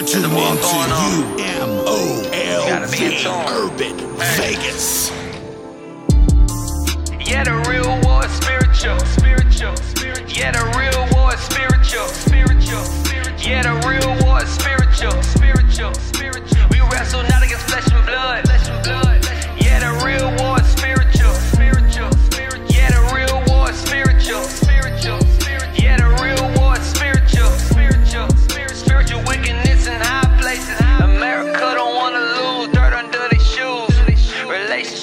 You're tuned into going on. Gotta be in UMOLV. Urban Hey. Vegas. Yeah,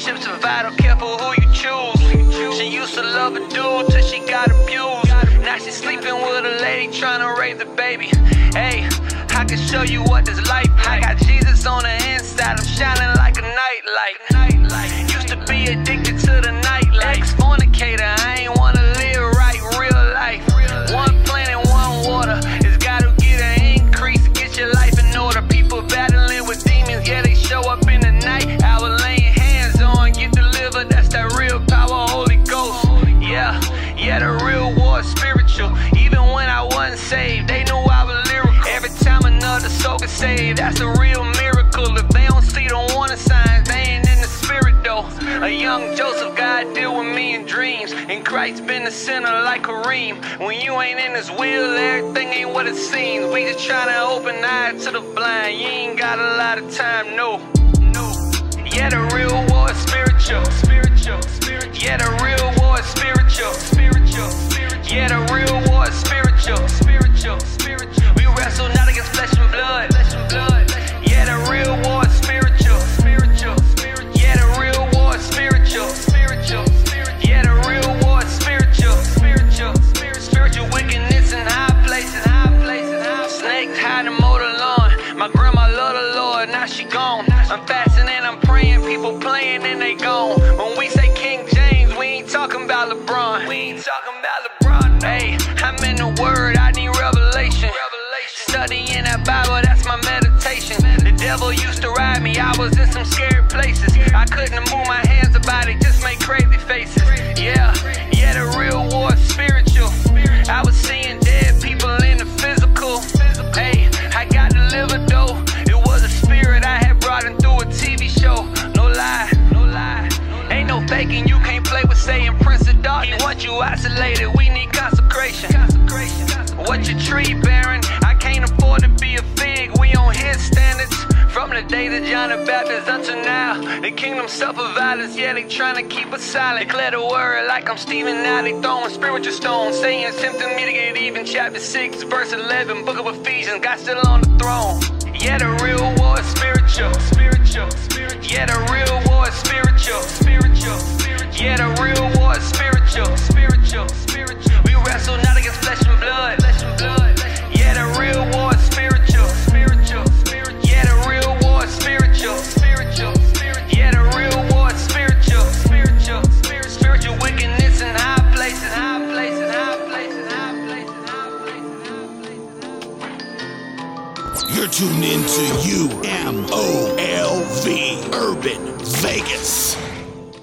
Relationships are vital, careful who you choose. She used to love a dude till she got abused. Now she's sleeping with a lady trying to raise a baby. Hey, I can show you what this life. I got Jesus on the inside, I'm shining like a nightlight. Nightlight. Is spiritual. Even when I wasn't saved, they knew I was lyrical. Every time another soul gets saved, that's a real miracle. If they don't see the warning signs, they ain't in the spirit though. A young Joseph, God deal with me in dreams. And Christ been the center like Kareem. When you ain't in his will, everything ain't what it seems. We just trying to open eyes to the blind. You ain't got a lot of time, no. No. Yeah, the real war spiritual, spiritual, spiritual. Yeah, the real Yeah, the real war is spiritual, spiritual, spiritual. We wrestle not against flesh and blood, flesh and blood. Yeah, the real war is spiritual, spiritual, spiritual. Yeah, the real war is spiritual, spiritual, spiritual. Yeah, the real war is spiritual, spiritual, spiritual. Spiritual wickedness in high places, high places, high Snakes the motor lawn. My grandma love the Lord, now she gone. I'm fasting and I'm praying, people playing and they gone. When we devil used to ride me, I was in some scary places. I couldn't move my hands about it, just make crazy faces. Yeah, yeah, the real war spiritual. I was seeing dead people in the physical. Hey, I got delivered though. It was a spirit I had brought in through a TV show. No lie, no lie. Ain't no faking, you can't play with Satan Prince of Darkness. He want you isolated, we need consecration. John the Baptist until now, the kingdom suffer violence, yeah, they trying to keep us silent. Declare the word like I'm Stephen now, they throwing spiritual stones. Satan tempting me to get even, chapter 6, verse 11, book of Ephesians, God still on the throne. Yeah, the real You're tuned in to UMOLV Urban Vegas.